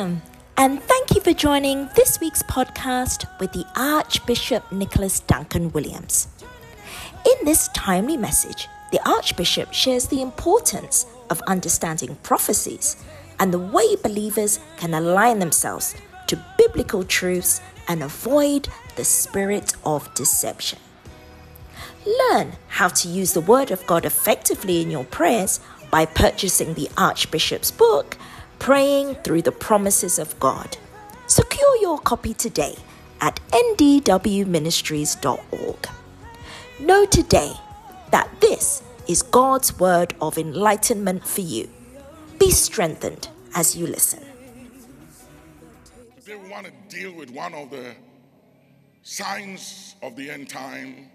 Welcome, and thank you for joining this week's podcast with the Archbishop Nicholas Duncan Williams. In this timely message, the Archbishop shares the importance of understanding prophecies and the way believers can align themselves to biblical truths and avoid the spirit of deception. Learn how to use the Word of God effectively in your prayers by purchasing the Archbishop's book, Praying Through the Promises of God. Secure your copy today at ndwministries.org. Know today that this is God's word of enlightenment for you. Be strengthened as you listen. Today we want to deal with one of the signs of the end time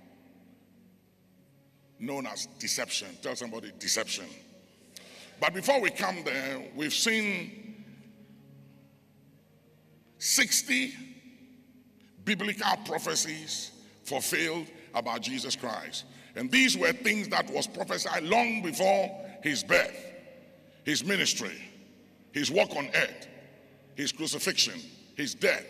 known as deception. Tell somebody deception. But before we come there, we've seen 60 biblical prophecies fulfilled about Jesus Christ. And these were things that was prophesied long before his birth, his ministry, his work on earth, his crucifixion, his death,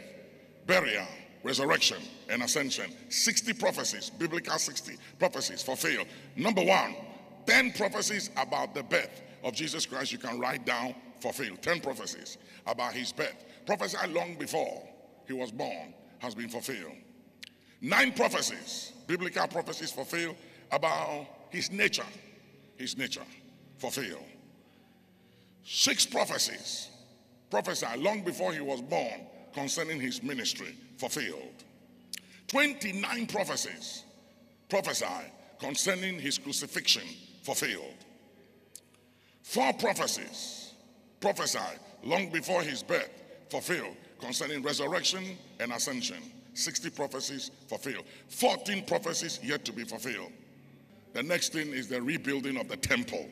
burial, resurrection, and ascension. 60 prophecies, biblical 60 prophecies fulfilled. Number one, 10 prophecies about the birth of Jesus Christ you can write down, fulfilled. 10 prophecies about his birth. Prophesied long before he was born has been fulfilled. Nine prophecies, biblical prophecies fulfilled about his nature. His nature fulfilled. Six prophecies prophesied long before he was born concerning his ministry fulfilled. 29 prophecies prophesied concerning his crucifixion fulfilled. Four prophecies prophesied long before his birth fulfilled concerning resurrection and ascension. 60 prophecies fulfilled. 14 prophecies yet to be fulfilled. The next thing is the rebuilding of the temple.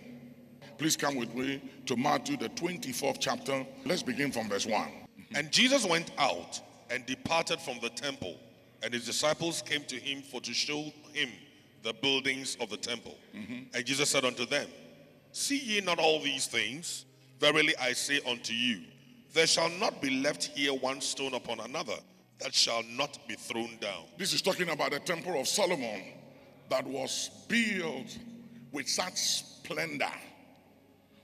Please come with me to Matthew, the 24th chapter. Let's begin from verse 1. And Jesus went out and departed from the temple, and his disciples came to him for to show him the buildings of the temple. Mm-hmm. And Jesus said unto them, See ye not all these things? Verily I say unto you, there shall not be left here one stone upon another that shall not be thrown down. This is talking about the temple of Solomon that was built with such splendor,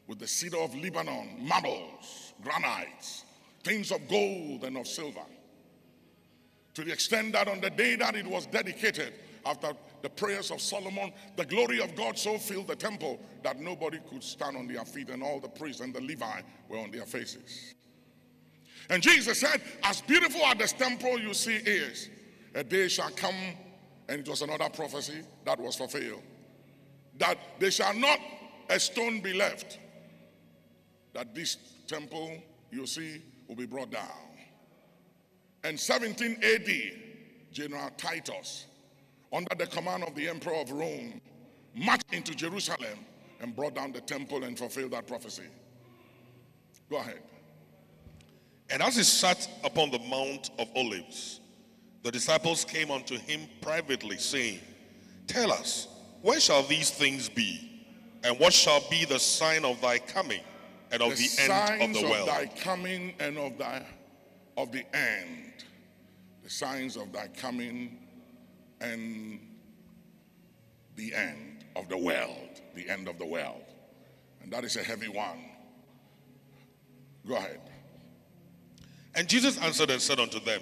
with the cedar of Lebanon, marbles, granites, things of gold and of silver. To the extent that on the day that it was dedicated, after the prayers of Solomon, the glory of God so filled the temple that nobody could stand on their feet, and all the priests and the Levi were on their faces. And Jesus said, As beautiful as this temple you see is, a day shall come, and it was another prophecy that was fulfilled, that there shall not a stone be left, that this temple you see will be brought down. And 17 AD, General Titus, under the command of the Emperor of Rome, marched into Jerusalem and brought down the temple and fulfilled that prophecy. Go ahead. And as he sat upon the Mount of Olives, the disciples came unto him privately, saying, Tell us, when shall these things be? And what shall be the sign of thy coming and of the, the, end of the world? Of thy coming and of thy of the end. The signs of thy coming and the end of the world. The end of the world. And that is a heavy one. Go ahead. And Jesus answered and said unto them,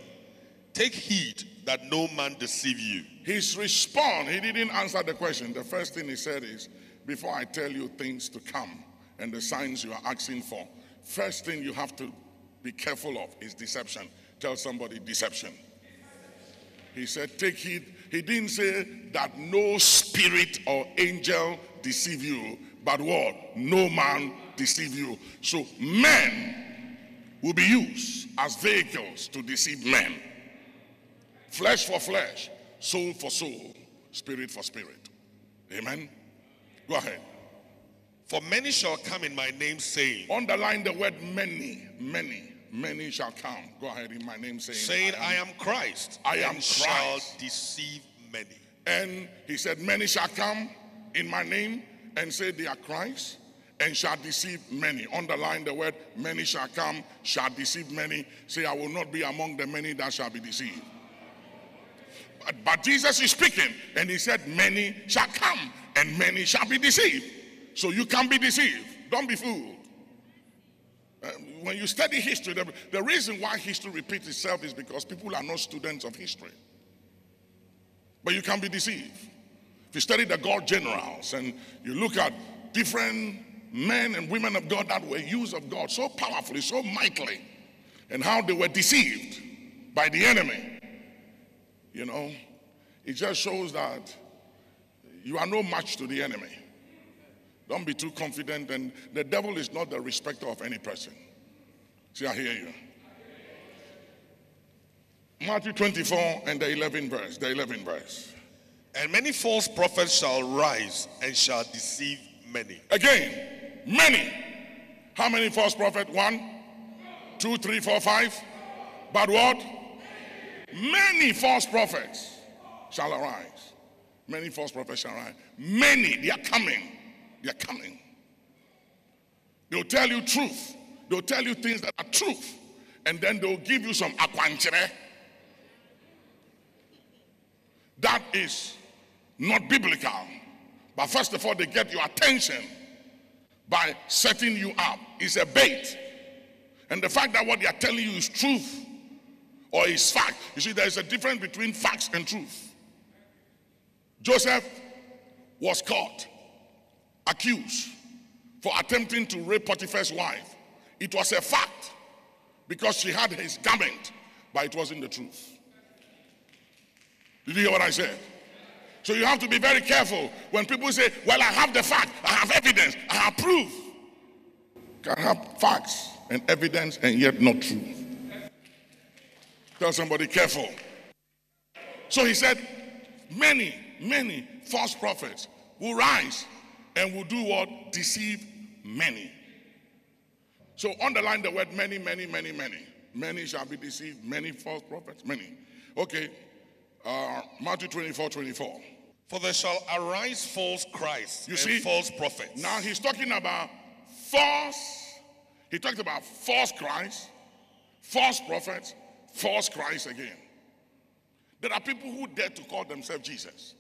Take heed that no man deceive you. His response, he didn't answer the question. The first thing he said is, Before I tell you things to come and the signs you are asking for, first thing you have to be careful of is deception. Tell somebody deception. He said, Take heed. He didn't say that no spirit or angel deceive you, but what? No man deceive you. So men will be used as vehicles to deceive men. Flesh for flesh, soul for soul, spirit for spirit. Amen. Go ahead. For many shall come in my name, saying, Underline the word many, many, many shall come. Go ahead in my name saying, saying, I am Christ. I am and shall Christ. deceive many. And he said, Many shall come in my name and say they are Christ, and shall deceive many. Underline the word many shall come, shall deceive many. Say, I will not be among the many that shall be deceived. But, but Jesus is speaking, and he said, Many shall come, and many shall be deceived. So you can be deceived. Don't be fooled. Uh, when you study history, the, the reason why history repeats itself is because people are not students of history. But you can be deceived. If you study the God generals and you look at different men and women of God that were used of God so powerfully, so mightily, and how they were deceived by the enemy, you know, it just shows that you are no match to the enemy. Don't be too confident, and the devil is not the respecter of any person. See, I hear you. Matthew 24 and the 11th verse. The 11th verse. And many false prophets shall rise and shall deceive many. Again, many. How many false prophets? One, two, three, four, five. But what? Many false prophets shall arise. Many false prophets shall arise. Many, they are coming. They are coming. They'll tell you truth. They'll tell you things that are truth. And then they'll give you some aquanchere. That is not biblical. But first of all, they get your attention by setting you up. It's a bait. And the fact that what they are telling you is truth or is fact. You see, there is a difference between facts and truth. Joseph was caught accused for attempting to rape Potiphar's wife. It was a fact because she had his garment, but it wasn't the truth. Did you hear what I said? So you have to be very careful when people say, Well, I have the fact, I have evidence, I have proof. Can have facts and evidence and yet not truth. Tell somebody careful. So he said, Many, many false prophets will rise and will do what? Deceive many. So underline the word many, many, many, many. Many shall be deceived, many false prophets, many. Okay, uh, Matthew 24, 24. For there shall arise false Christ You and see? false prophets. Now he's talking about false, he talked about false Christ, false prophets, false Christ again. There are people who dare to call themselves Jesus.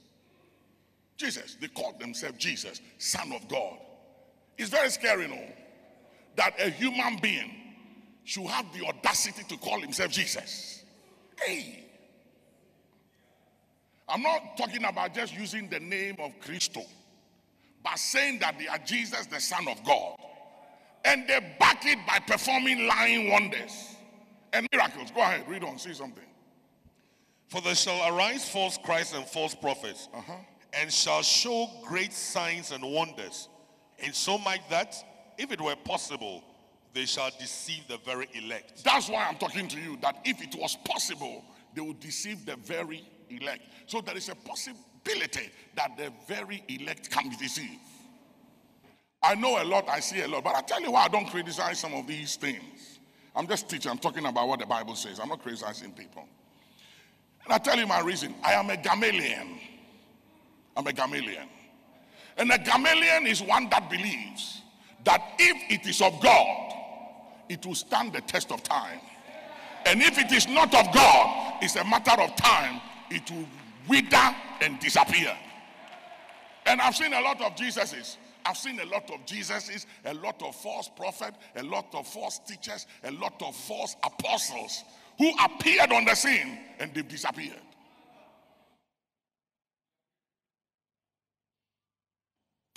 Jesus, they call themselves Jesus, Son of God. It's very scary, no? That a human being should have the audacity to call himself Jesus. Hey. I'm not talking about just using the name of Christo, but saying that they are Jesus, the Son of God. And they back it by performing lying wonders and miracles. Go ahead, read on, see something. For there shall arise false Christs and false prophets, Uh-huh. And shall show great signs and wonders, in so much that, if it were possible, they shall deceive the very elect. That's why I'm talking to you that if it was possible, they would deceive the very elect. So there is a possibility that the very elect can be deceived. I know a lot, I see a lot, but I tell you why I don't criticize some of these things. I'm just teaching, I'm talking about what the Bible says. I'm not criticizing people. And I tell you my reason. I am a Gamaliel. I'm a Gamaliel. And a Gamaliel is one that believes that if it is of God, it will stand the test of time. And if it is not of God, it's a matter of time, it will wither and disappear. And I've seen a lot of Jesuses. I've seen a lot of Jesuses, a lot of false prophets, a lot of false teachers, a lot of false apostles who appeared on the scene and they've disappeared.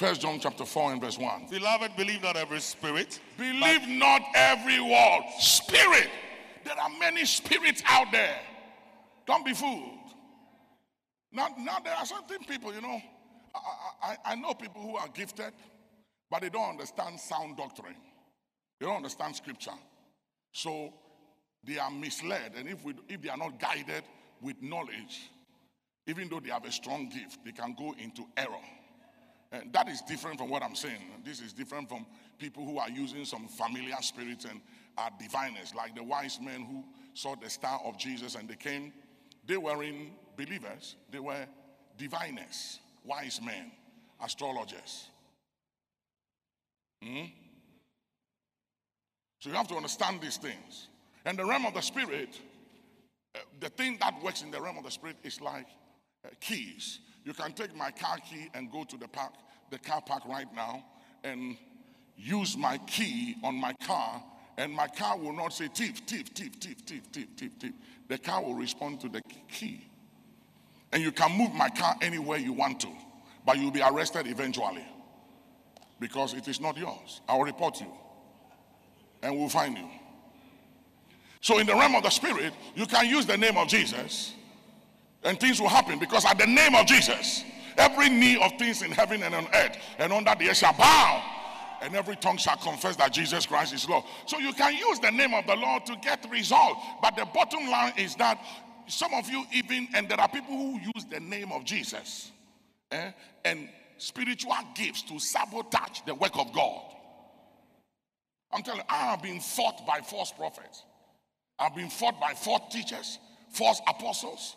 First John chapter 4 and verse 1. Beloved, believe not every spirit, Believe not every word. Spirit. There are many spirits out there. Don't be fooled. Now, now there are certain people, you know, I, I, I know people who are gifted, but they don't understand sound doctrine. They don't understand scripture. So they are misled. And if, we, if they are not guided with knowledge, even though they have a strong gift, they can go into error. And that is different from what I'm saying. This is different from people who are using some familiar spirits and are diviners, like the wise men who saw the star of Jesus and they came. They weren't believers, they were diviners, wise men, astrologers. Hmm? So you have to understand these things. And the realm of the spirit, uh, the thing that works in the realm of the spirit is like uh, keys. You can take my car key and go to the park, the car park right now, and use my key on my car, and my car will not say thief, thief, thief, thief, thief, thief, thief, thief. The car will respond to the key. And you can move my car anywhere you want to, but you'll be arrested eventually because it is not yours. I will report you and we'll find you. So, in the realm of the spirit, you can use the name of Jesus and things will happen because at the name of Jesus, every knee of things in heaven and on earth and under the earth shall bow, and every tongue shall confess that Jesus Christ is Lord. So, you can use the name of the Lord to get result, but the bottom line is that some of you, even, and there are people who use the name of Jesus eh, and spiritual gifts to sabotage the work of God. I'm telling you, I have been fought by false prophets. I've been fought by false teachers, false apostles.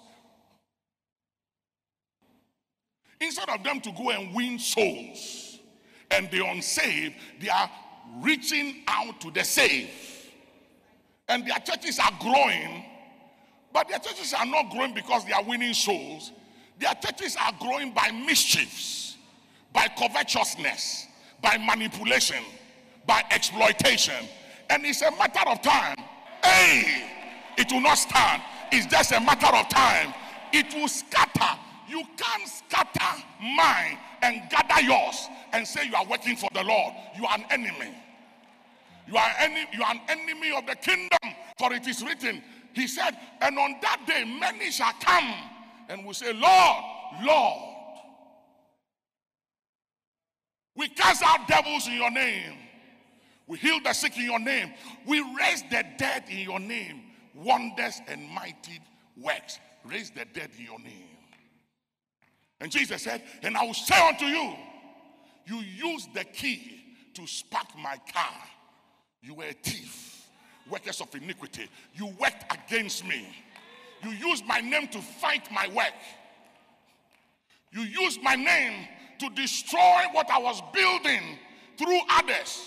Instead of them to go and win souls and the unsaved, they are reaching out to the saved. And their churches are growing, but their churches are not growing because they are winning souls. Their churches are growing by mischiefs, by covetousness, by manipulation by exploitation. And it's a matter of time. Hey, it will not stand. It's just a matter of time. It will scatter. You can't scatter mine and gather yours and say you are working for the Lord. You are an enemy. You are, any, you are an enemy of the kingdom, for it is written, He said, and on that day many shall come and will say, Lord, Lord. We cast out devils in your name. We heal the sick in your name. We raise the dead in your name. Wonders and mighty works. Raise the dead in your name. And Jesus said, And I will say unto you, you used the key to spark my car. You were a thief, workers of iniquity. You worked against me. You used my name to fight my work. You used my name to destroy what I was building through others.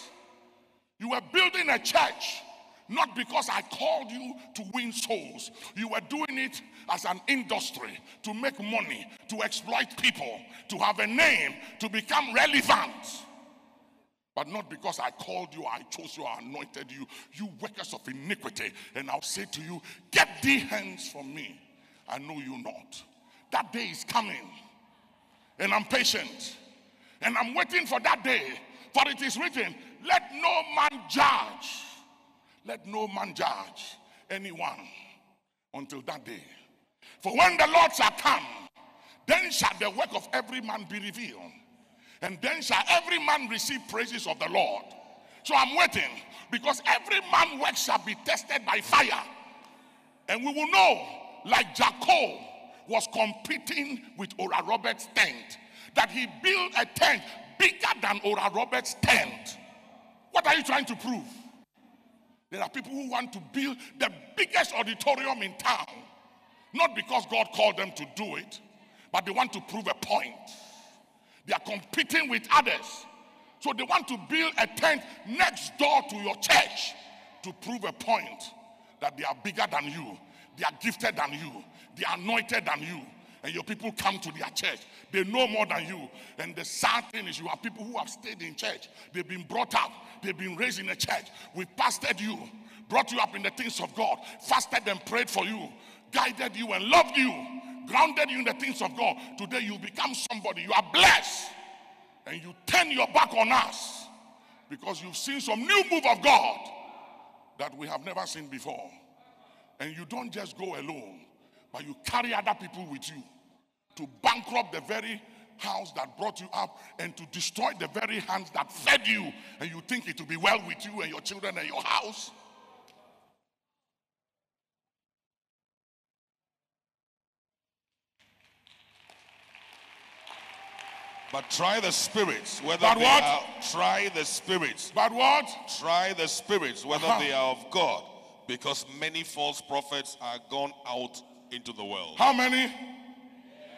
You were building a church not because I called you to win souls. You were doing it as an industry to make money, to exploit people, to have a name, to become relevant. But not because I called you, I chose you, I anointed you, you workers of iniquity. And I'll say to you, Get thee hence from me. I know you not. That day is coming. And I'm patient. And I'm waiting for that day. For it is written, let no man judge. Let no man judge anyone until that day. For when the Lord shall come, then shall the work of every man be revealed. And then shall every man receive praises of the Lord. So I'm waiting because every man work shall be tested by fire. And we will know, like Jack Coe was competing with Oral Roberts' tent, that he built a tent bigger than Oral Roberts' tent. What are you trying to prove? There are people who want to build the biggest auditorium in town, not because God called them to do it, but they want to prove a point. They are competing with others. So they want to build a tent next door to your church to prove a point that they are bigger than you, they are gifted than you, they are anointed than you, and your people come to their church. They know more than you. And the sad thing is, you have people who have stayed in church. They've been brought up, they've been raised in a church. We pastored you, brought you up in the things of God, fasted and prayed for you, guided you and loved you, grounded you in the things of God. Today you become somebody. You are blessed. And you turn your back on us because you've seen some new move of God that we have never seen before. And you don't just go alone, but you carry other people with you to bankrupt the very house that brought you up and to destroy the very hands that fed you, and you think it will be well with you and your children and your house. But try the spirits, whether But they what? are try the spirits. But what? Try the spirits, whether Uh-huh. they are of God, because many false prophets are gone out into the world. How many?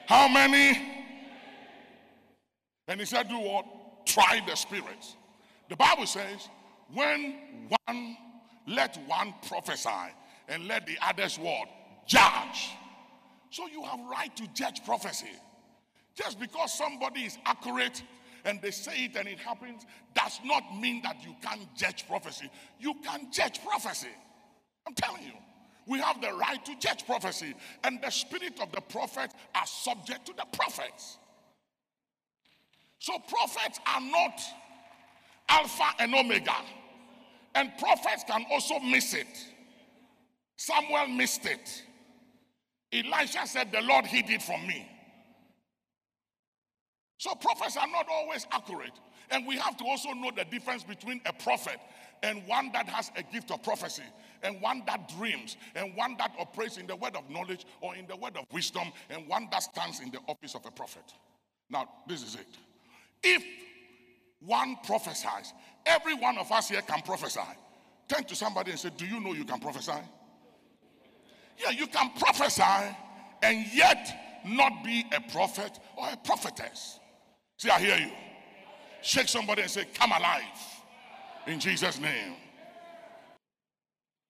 How many? And he said, Do what? Try the spirits. The Bible says, when one let one prophesy and let the others what? Judge. So you have right to judge prophecy. Just because somebody is accurate and they say it and it happens does not mean that you can't judge prophecy. You can judge prophecy. I'm telling you. We have the right to judge prophecy, and the spirit of the prophet are subject to the prophets. So, prophets are not Alpha and Omega, and prophets can also miss it. Samuel missed it. Elisha said, The Lord hid it from me. So prophets are not always accurate. And we have to also know the difference between a prophet and one that has a gift of prophecy, and one that dreams, and one that operates in the word of knowledge or in the word of wisdom, and one that stands in the office of a prophet. Now, this is it. If one prophesies, every one of us here can prophesy. Turn to somebody and say, Do you know you can prophesy? Yeah, you can prophesy and yet not be a prophet or a prophetess. See, I hear you. Shake somebody and say, Come alive in Jesus' name.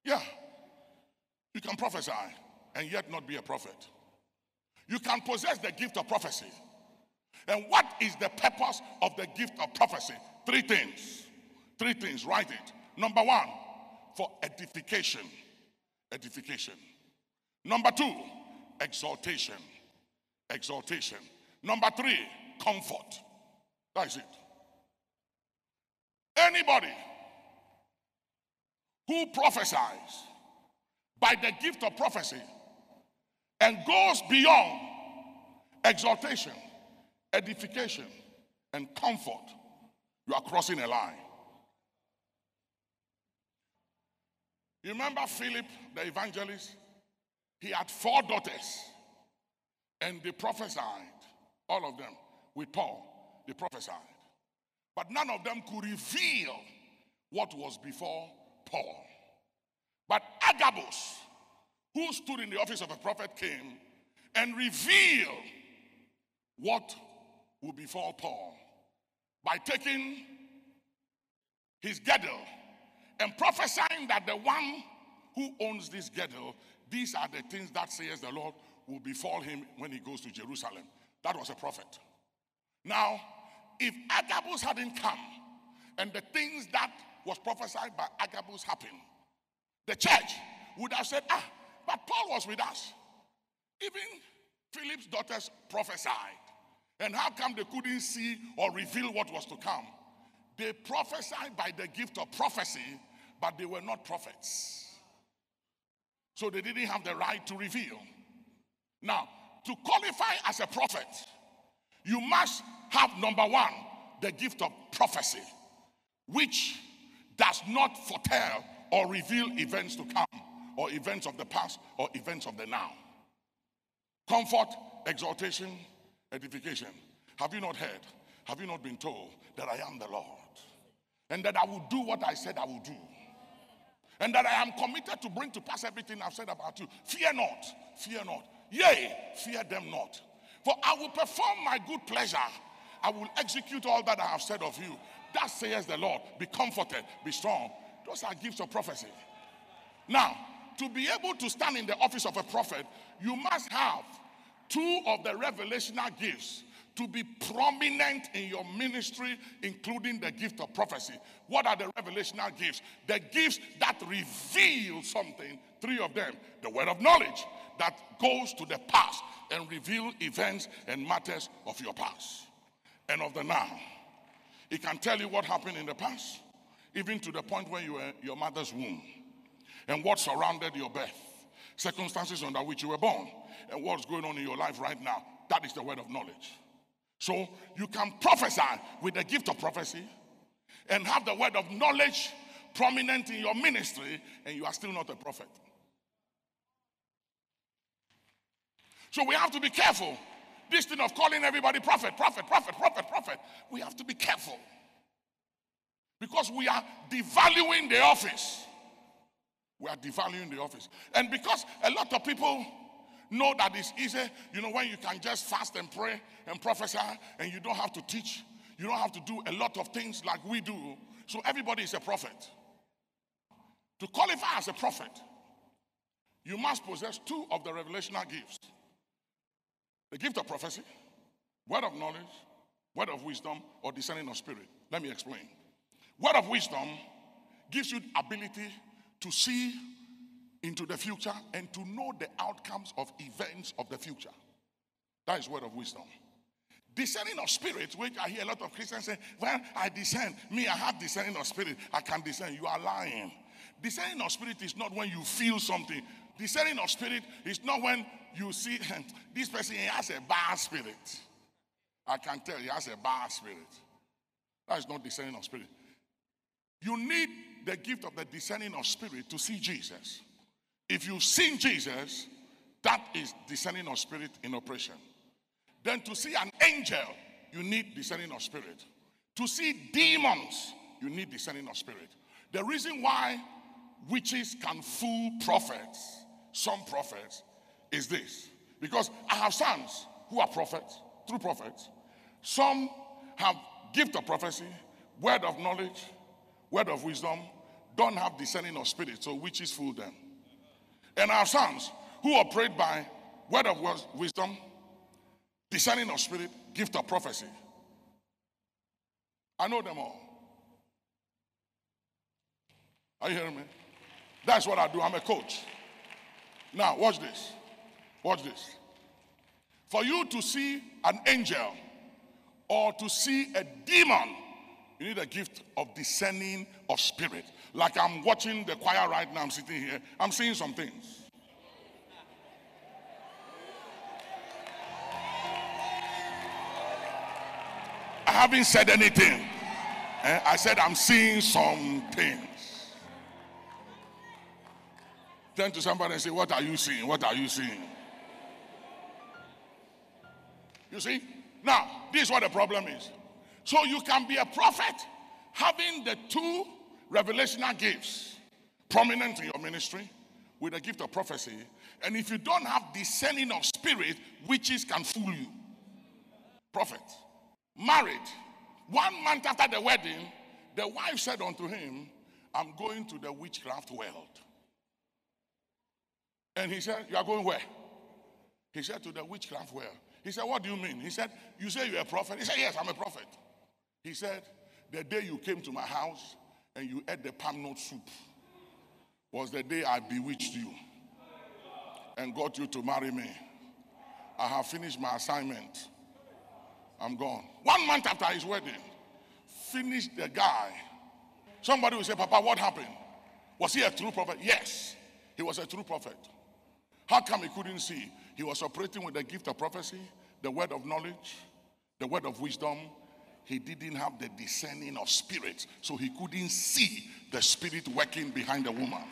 Yeah, you can prophesy and yet not be a prophet. You can possess the gift of prophecy. And what is the purpose of the gift of prophecy? Three things. Three things. Write it. Number one, for edification. Edification. Number two, exaltation. Exaltation. Number three, comfort. That's it. Anybody who prophesies by the gift of prophecy and goes beyond exaltation, edification, and comfort, you are crossing a line. You remember Philip, the evangelist? He had four daughters, and they prophesied, all of them, with Paul. They prophesied. But none of them could reveal what was before Paul. But Agabus, who stood in the office of a prophet, came and revealed what would befall Paul by taking his girdle and prophesying that the one who owns this girdle these are the things that says the Lord will befall him when he goes to Jerusalem. That was a prophet. Now, if Agabus hadn't come and the things that was prophesied by Agabus happened, the church would have said, ah, but Paul was with us. Even Philip's daughters prophesied. And how come they couldn't see or reveal what was to come? They prophesied by the gift of prophecy, but they were not prophets. So they didn't have the right to reveal. Now, to qualify as a prophet, you must have number one, the gift of prophecy, which does not foretell or reveal events to come, or events of the past, or events of the now. Comfort, exaltation, edification. Have you not heard? Have you not been told that I am the Lord? And that I will do what I said I will do and that I am committed to bring to pass everything I've said about you. Fear not, fear not. Yea, fear them not. For I will perform my good pleasure. I will execute all that I have said of you. That says the Lord. Be comforted, be strong. Those are gifts of prophecy. Now, to be able to stand in the office of a prophet, you must have two of the revelational gifts to be prominent in your ministry, including the gift of prophecy. What are the revelational gifts? The gifts that reveal something, three of them. The word of knowledge that goes to the past and reveal events and matters of your past and of the now. It can tell you what happened in the past, even to the point when you were your mother's womb, and what surrounded your birth, circumstances under which you were born, and what's going on in your life right now. That is the word of knowledge. So you can prophesy with the gift of prophecy and have the word of knowledge prominent in your ministry, and you are still not a prophet. So we have to be careful. This thing of calling everybody prophet, prophet, prophet, prophet, prophet. We have to be careful. Because we are devaluing the office. We are devaluing the office. And because a lot of people know that it's easy. You know, when you can just fast and pray and prophesy and you don't have to teach, you don't have to do a lot of things like we do. So everybody is a prophet. To qualify as a prophet, you must possess two of the revelational gifts the gift of prophecy, word of knowledge, word of wisdom, or discerning of spirit. Let me explain. Word of wisdom gives you ability to see into the future and to know the outcomes of events of the future. That is word of wisdom. Discerning of spirit, which I hear a lot of Christians say, Well, I discern. Me, I have discerning of spirit. I can discern. You are lying. Discerning of spirit is not when you feel something. Discerning of spirit is not when you see this person he has a bad spirit. I can tell he has a bad spirit. That is not discerning of spirit. You need the gift of the discerning of spirit to see Jesus. If you've seen Jesus, that is discerning of spirit in operation. Then to see an angel, you need discerning of spirit. To see demons, you need discerning of spirit. The reason why witches can fool prophets, some prophets, is this. Because I have sons who are prophets, true prophets. Some have gift of prophecy, word of knowledge, word of wisdom, don't have discerning of spirit, so witches fool them. And our sons who operate by word of wisdom, discerning of spirit, gift of prophecy. I know them all. Are you hearing me? That's what I do. I'm a coach. Now, watch this. Watch this. For you to see an angel or to see a demon, you need a gift of discerning of spirit. Like I'm watching the choir right now, I'm sitting here, I'm seeing some things. I haven't said anything. Eh? I said I'm seeing some Turn to somebody and say, What are you seeing? What are you seeing? You see? Now, this is what the problem is. So you can be a prophet having the two revelational gifts prominent in your ministry with the gift of prophecy. And if you don't have discerning of spirit, witches can fool you. Prophet. Married. One month after the wedding, the wife said unto him, I'm going to the witchcraft world. And he said, You are going where? He said, To the witchcraft world. He said, What do you mean? He said, You say you're a prophet? He said, Yes, I'm a prophet. He said, The day you came to my house and you ate the palm nut soup was the day I bewitched you and got you to marry me. I have finished my assignment. I'm gone. One month after his wedding, finished the guy. Somebody will say, Papa, what happened? Was he a true prophet? Yes, he was a true prophet. How come he couldn't see? He was operating with the gift of prophecy, the word of knowledge, the word of wisdom, he didn't have the discerning of spirits, so he couldn't see the spirit working behind the woman.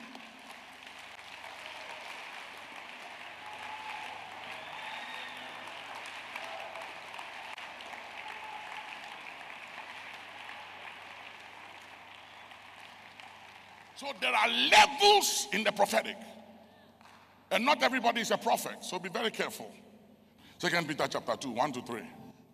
So there are levels in the prophetic. And not everybody is a prophet, so be very careful. Second Peter chapter 2, 1 to 3.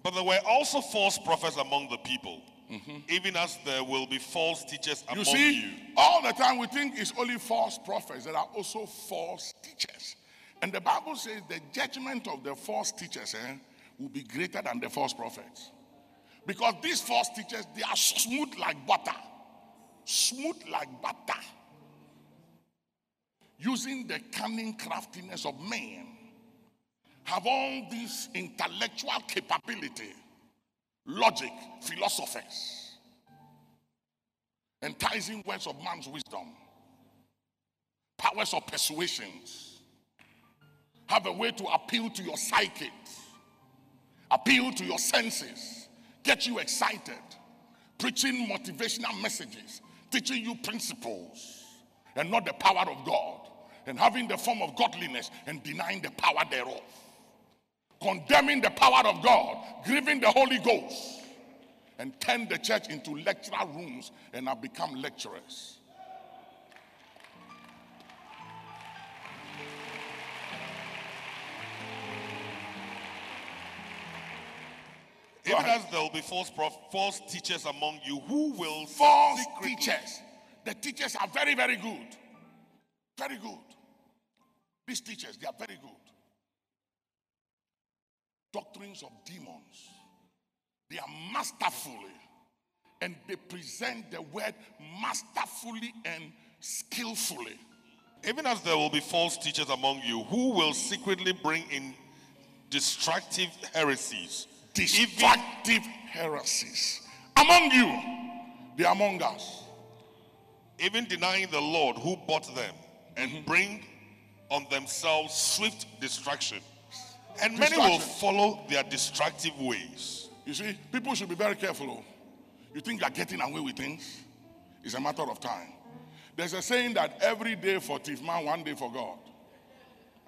But there were also false prophets among the people, mm-hmm. even as there will be false teachers among you. You see, you. all the time we think it's only false prophets. There are also false teachers. And the Bible says the judgment of the false teachers eh, will be greater than the false prophets. Because these false teachers, they are smooth like butter. Smooth like butter. Using the cunning craftiness of men have all this intellectual capability, logic, philosophers, enticing words of man's wisdom, powers of persuasions, have a way to appeal to your psyche, appeal to your senses, get you excited, preaching motivational messages, teaching you principles and not the power of God, and having the form of godliness and denying the power thereof condemning the power of God, grieving the Holy Ghost, and turn the church into lecturer rooms and have become lecturers. Even as there will be false, prof- false teachers among you who will false teachers. The teachers are very, very good. Very good. These teachers, they are very good. Doctrines of demons. They are masterfully and they present the word masterfully and skillfully. Even as there will be false teachers among you who will secretly bring in destructive heresies. Destructive heresies. Among you, they are among us. Even denying the Lord who bought them and bring on themselves swift destruction. And many will follow their destructive ways. You see, people should be very careful. Oh. You think you're getting away with things? It's a matter of time. There's a saying that every day for thief man, one day for God.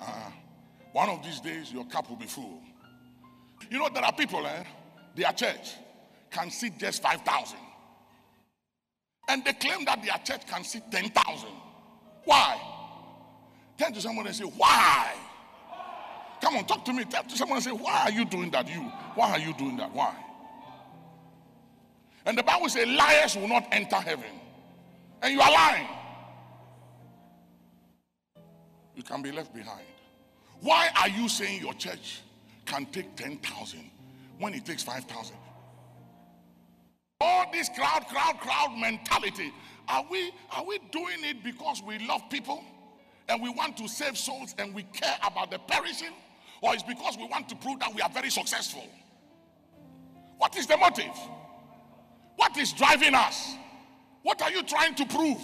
Uh, one of these days, your cup will be full. You know, there are people, eh? Their church can seat just 5,000. And they claim that their church can seat 10,000. Why? Turn to someone and say, Why? Come on, talk to me. Tell to someone and say, Why are you doing that? You, why are you doing that? Why? And the Bible says, Liars will not enter heaven. And you are lying. You can be left behind. Why are you saying your church can take 10,000 when it takes 5,000? All this crowd, crowd, crowd mentality. Are we, are we doing it because we love people and we want to save souls and we care about the perishing? Or it's because we want to prove that we are very successful? What is the motive? What is driving us? What are you trying to prove?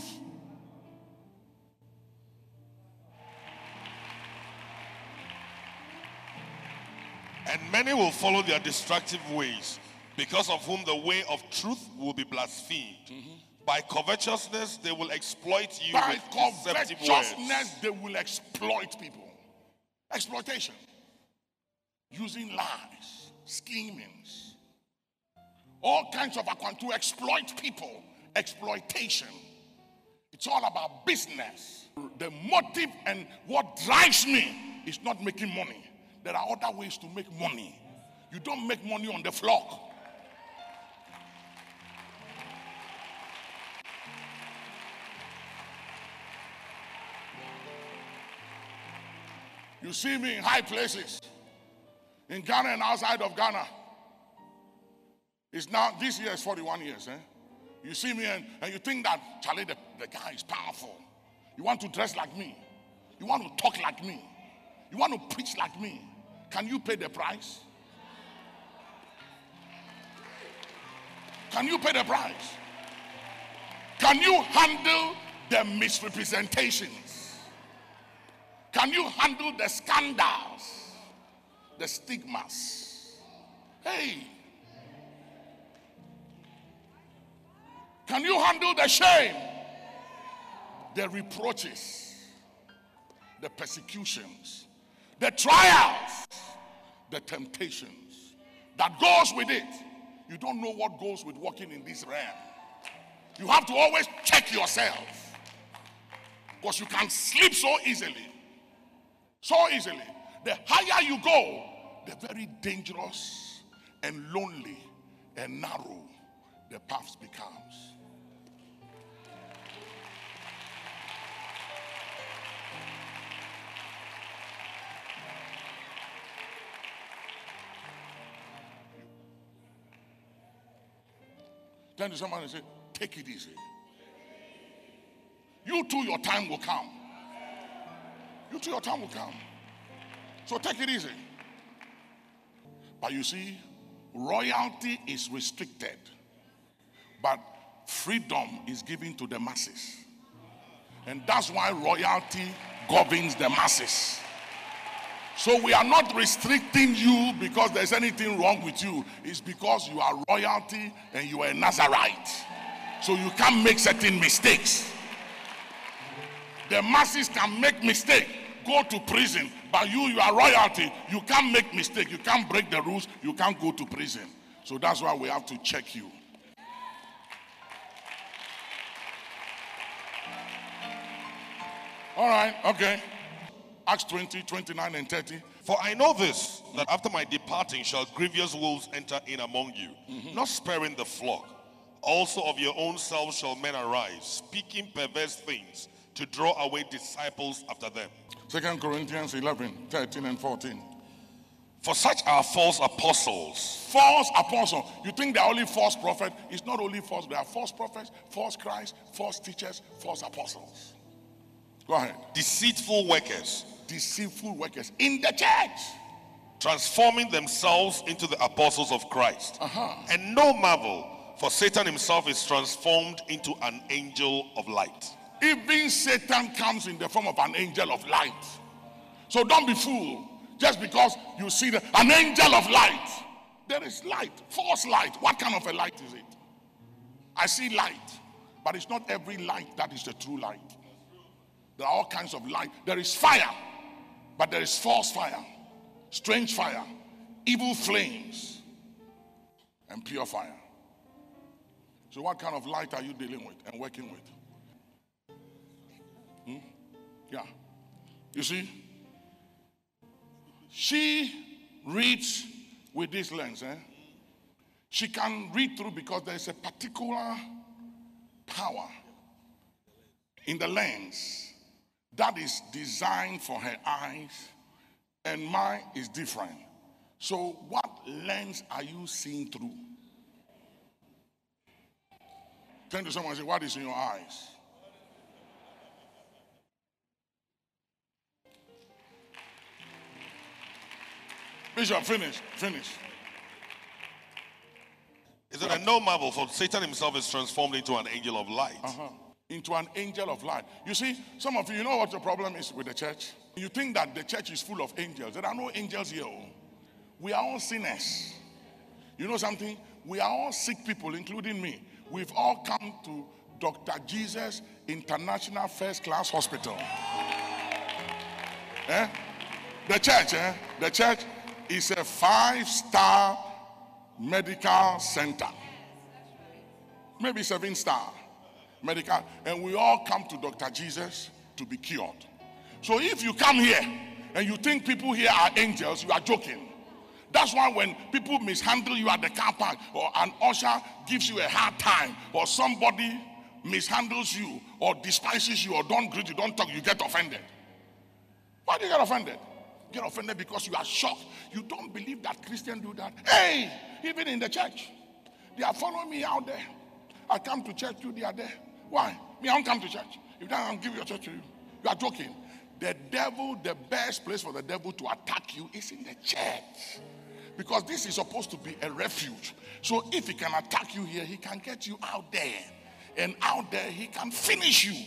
And many will follow their destructive ways, because of whom the way of truth will be blasphemed. Mm-hmm. By covetousness, they will exploit you. By covetousness, they will exploit people. Exploitation. Using lies, schemings, all kinds of account to exploit people. Exploitation. It's all about business. The motive and what drives me is not making money. There are other ways to make money. You don't make money on the flock. You see me in high places, in Ghana and outside of Ghana. It's now, this year is 41 years. Eh? You see me and, and you think that, Charlie, the, the guy is powerful. You want to dress like me. You want to talk like me. You want to preach like me. Can you pay the price? Can you pay the price? Can you handle the misrepresentations? Can you handle the scandals, the stigmas? Hey, can you handle the shame, the reproaches, the persecutions? the trials, the temptations that goes with it. You don't know what goes with walking in this realm. You have to always check yourself because you can slip so easily. So easily. The higher you go, the very dangerous and lonely and narrow the path becomes. Turn to someone and say, Take it easy. You too, your time will come. You too, your time will come. So take it easy. But you see, royalty is restricted, but freedom is given to the masses. And that's why royalty governs the masses. So we are not restricting you because there's anything wrong with you. It's because you are royalty and you are a Nazarite. So you can't make certain mistakes. The masses can make mistake, go to prison. But you, you are royalty. You can't make mistake. You can't break the rules. You can't go to prison. So that's why we have to check you. All right, okay. Acts 20, 29, and 30. For I know this, that after my departing shall grievous wolves enter in among you, mm-hmm. not sparing the flock. Also of your own selves shall men arise, speaking perverse things to draw away disciples after them. Second Corinthians 11, 13 and 14. For such are false apostles. False apostles. You think they're only false prophet? It's not only false. There are false prophets, false Christ, false teachers, false apostles. Go ahead. Deceitful workers. Deceitful workers in the church. Transforming themselves into the apostles of Christ. Uh-huh. And no marvel, for Satan himself is transformed into an angel of light. Even Satan comes in the form of an angel of light. So don't be fooled just because you see the, an angel of light. There is light, false light. What kind of a light is it? I see light, but it's not every light that is the true light. There are all kinds of light. There is fire, but there is false fire, strange fire, evil flames, and pure fire. So, what kind of light are you dealing with and working with? Yeah. You see, she reads with this lens. Eh? She can read through because there's a particular power in the lens that is designed for her eyes, and mine is different. So, what lens are you seeing through? Turn to someone and say, What is in your eyes? Bishop, finish, finish. Is it a no marvel, for Satan himself is transformed into an angel of light. Uh-huh. Into an angel of light. You see, some of you, you know what the problem is with the church? You think that the church is full of angels. There are no angels here. oh. We are all sinners. You know something? We are all sick people, including me. We've all come to Dr. Jesus International First Class Hospital. Eh? The church, eh? The church is a five star medical center. Maybe seven star medical. And we all come to Dr. Jesus to be cured. So if you come here and you think people here are angels, you are joking. That's why when people mishandle you at the car park, or an usher gives you a hard time, or somebody mishandles you, or despises you, or don't greet you, don't talk, you get offended. Why do you get offended? Get offended because you are shocked. You don't believe that Christians do that. Hey, even in the church, they are following me out there. I come to church too, they are there. Why? Me, I don't come to church. If they don't give your church to you, you are joking. The devil, the best place for the devil to attack you is in the church. Because this is supposed to be a refuge. So if he can attack you here, he can get you out there. And out there, he can finish you.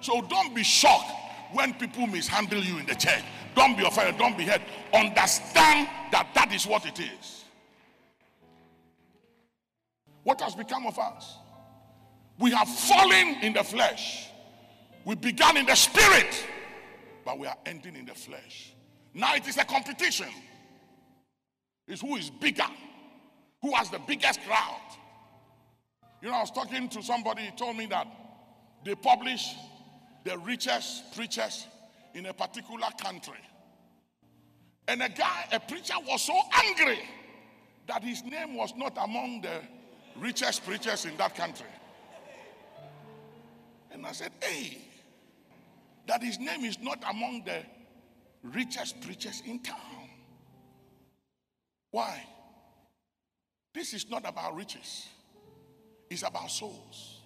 So don't be shocked when people mishandle you in the church. Don't be offended. Don't be hurt. Understand that that is what it is. What has become of us? We have fallen in the flesh. We began in the spirit, but we are ending in the flesh. Now it is a competition. It's who is bigger, who has the biggest crowd. You know, I was talking to somebody, he told me that they publish the richest preachers in a particular country. And a guy, a preacher, was so angry that his name was not among the richest preachers in that country. And I said, hey, that his name is not among the richest preachers in town. Why? This is not about riches, it's about souls,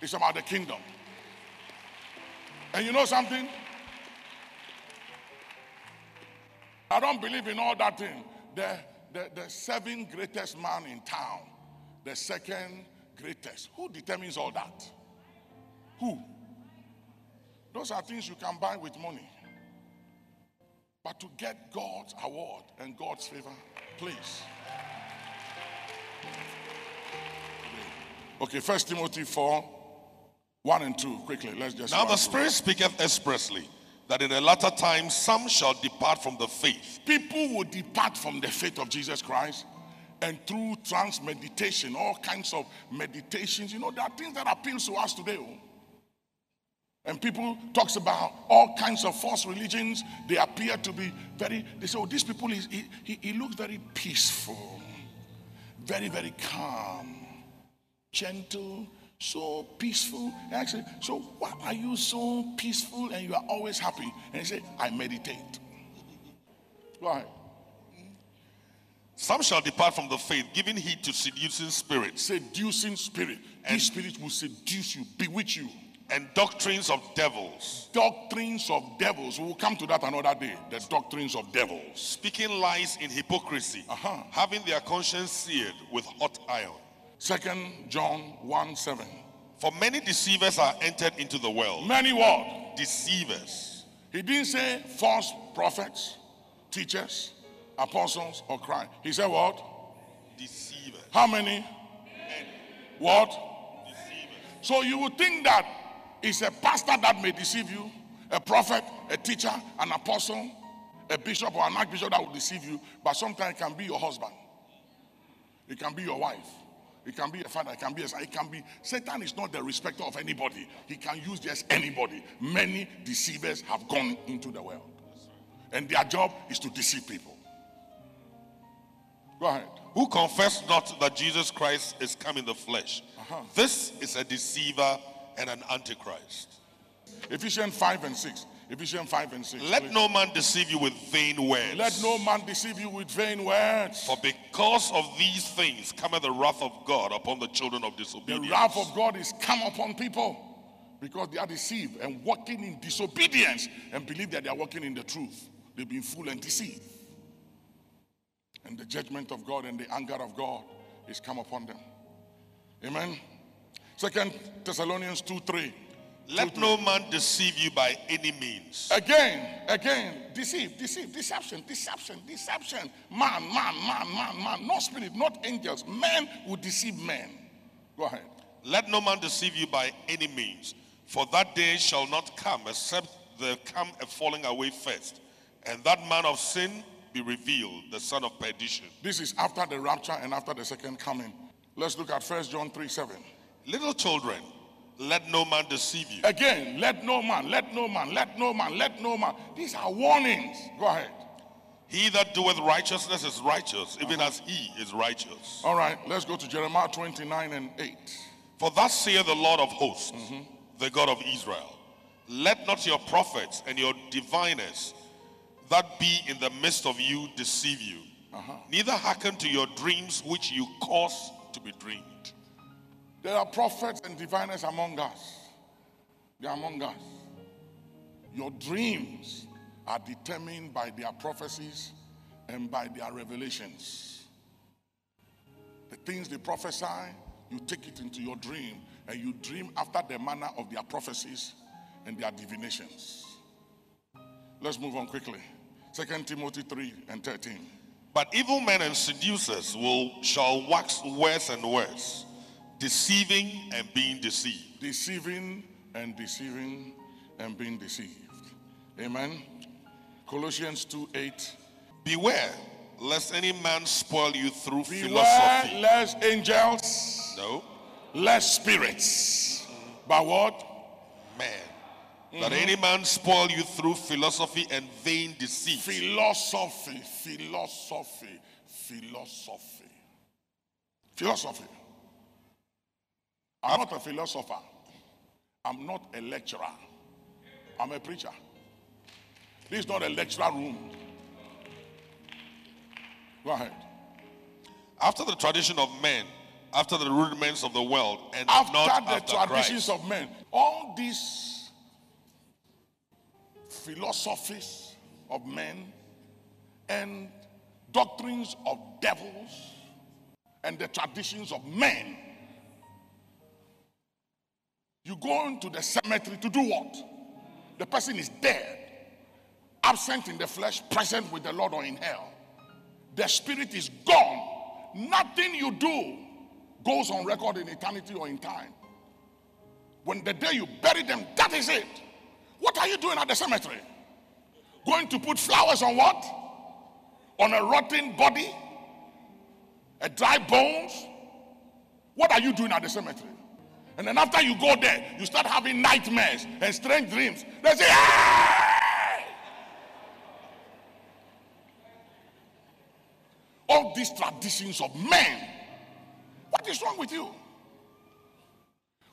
it's about the kingdom. And you know something? I don't believe in all that thing. The, the, the seven greatest man in town, the second greatest. Who determines all that? Who? Those are things you can buy with money. But to get God's award and God's favor, please. Okay, First Timothy 4, 1 and 2. Quickly, let's just. Now the. Spirit speaketh expressly that in the latter time some shall depart from the faith, People will depart from the faith of Jesus Christ and through trance meditation, all kinds of meditations. You know, there are things that appeal to us today. oh. And people talks about all kinds of false religions. They appear to be very. They say, "Oh, these people is he, he, he looks very peaceful, very very calm, gentle, so peaceful. Said, So why are you so peaceful and you are always happy? And he said, I meditate. Why? Some shall depart from the faith, giving heed to seducing spirits Seducing spirit. And- These spirits will seduce you, bewitch you. and doctrines of devils, Doctrines of devils. We will come to that another day. The doctrines of devils. speaking lies in hypocrisy, Uh-huh. having their conscience seared with hot iron. Second John 1 7. For many deceivers are entered into the world. Many what? Deceivers. He didn't say false prophets, teachers, apostles, or Christ. He said what? Deceivers. How many? What? Deceivers. So you would think that it's a pastor that may deceive you, a prophet, a teacher, an apostle, a bishop, or an archbishop that will deceive you, but sometimes it can be your husband, it can be your wife. It can be a father, it can be a son, it can be. Satan is not the respecter of anybody. He can use just anybody. Many deceivers have gone into the world. And their job is to deceive people. Go ahead. Who confess not that Jesus Christ is come in the flesh. Uh-huh. This is a deceiver and an antichrist. Ephesians 5 and 6. Ephesians 5 and 6. Let please. no man deceive you with vain words. Let no man deceive you with vain words. For because of these things cometh the wrath of God upon the children of disobedience. The wrath of God is come upon people because they are deceived and walking in disobedience and believe that they are walking in the truth. They've been fooled and deceived. And the judgment of God and the anger of God is come upon them. Amen. Second Thessalonians 2 3. Let no man deceive you by any means. Again, again, deceive, deceive, deception, deception, deception. Man, man, man, man, man. Not spirit, not angels. Men will deceive men. Go ahead. Let no man deceive you by any means. For that day shall not come except there come a falling away first, and that man of sin be revealed, the son of perdition. This is after the rapture and after the second coming. Let's look at First John 3 7. Little children, let no man deceive you. Again, let no man, let no man, let no man, let no man. These are warnings. Go ahead. He that doeth righteousness is righteous, even as he is righteous. All right, let's go to Jeremiah 29 and 8. For thus saith the Lord of hosts, mm-hmm. the God of Israel Let not your prophets and your diviners that be in the midst of you deceive you, uh-huh. neither hearken to your dreams which you cause to be dreamed. There are prophets and diviners among us. They are among us. Your dreams are determined by their prophecies and by their revelations. The things they prophesy, you take it into your dream and you dream after the manner of their prophecies and their divinations. Let's move on quickly. Second Timothy 3 and 13. But evil men and seducers will shall wax worse and worse, deceiving and being deceived. deceiving and deceiving and being deceived. Amen. Colossians 2 8. Beware lest any man spoil you through Beware philosophy. less angels, No, less spirits. But what? man. Mm-hmm. That any man spoil you through philosophy and vain deceit. Philosophy, philosophy, philosophy. Philosophy. I'm not a philosopher. I'm not a lecturer. I'm a preacher. This is not a lecturer room. Go ahead. After the tradition of men, after the rudiments of the world, and after not the after traditions Christ. of men. All these philosophies of men and doctrines of devils and the traditions of men. You go into the cemetery to do what? The person is dead, absent in the flesh, present with the Lord or in hell. The spirit is gone. Nothing you do goes on record in eternity or in time. When the day you bury them, that is it. What are you doing at the cemetery? Going to put flowers on what? On a rotten body? A dry bones? What are you doing at the cemetery? And then after you go there, you start having nightmares and strange dreams. They say, hey! All these traditions of men. What is wrong with you?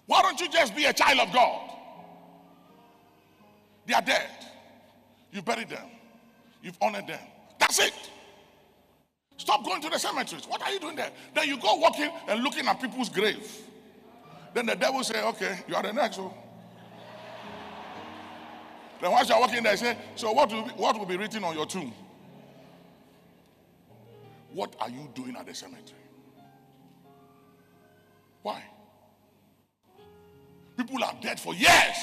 Why don't you just be a child of God? They are dead. You buried them. You've honored them. That's it. Stop going to the cemeteries. What are you doing there? Then you go walking and looking at people's grave. Then the devil say, okay, you are the next one. Then once you're walking there, say, so what will, be, what will be written on your tomb? What are you doing at the cemetery? Why? People are dead for years,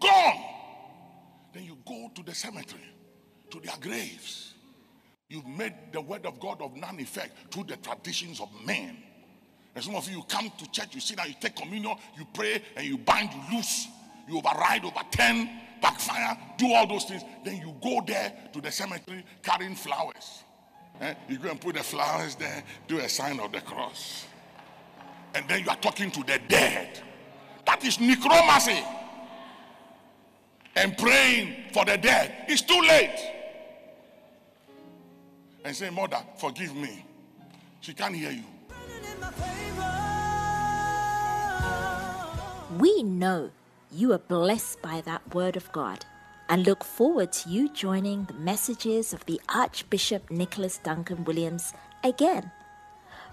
gone. Then you go to the cemetery, to their graves. You've made the word of God of none effect through the traditions of men. And some of you, you come to church, you sit down, you take communion, you pray, and you bind, you loose, you override, overturn, backfire, do all those things. Then you go there to the cemetery carrying flowers. Eh? You go and put the flowers there, do a sign of the cross. And then you are talking to the dead. That is necromancy. And praying for the dead. It's too late. And say, Mother, forgive me. She can't hear you. We know you are blessed by that word of God and look forward to you joining the messages of the Archbishop Nicholas Duncan Williams again.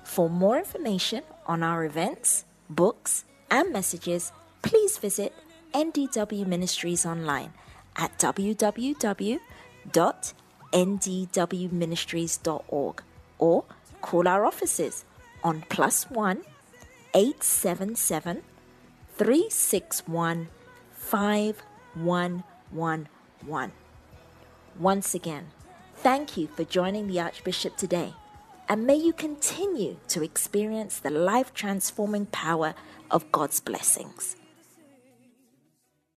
For more information on our events, books, and messages, please visit NDW Ministries online at www.ndwministries.org or call our offices on plus one 877 361 5111. Once again, thank you for joining the Archbishop today, and may you continue to experience the life transforming power of God's blessings.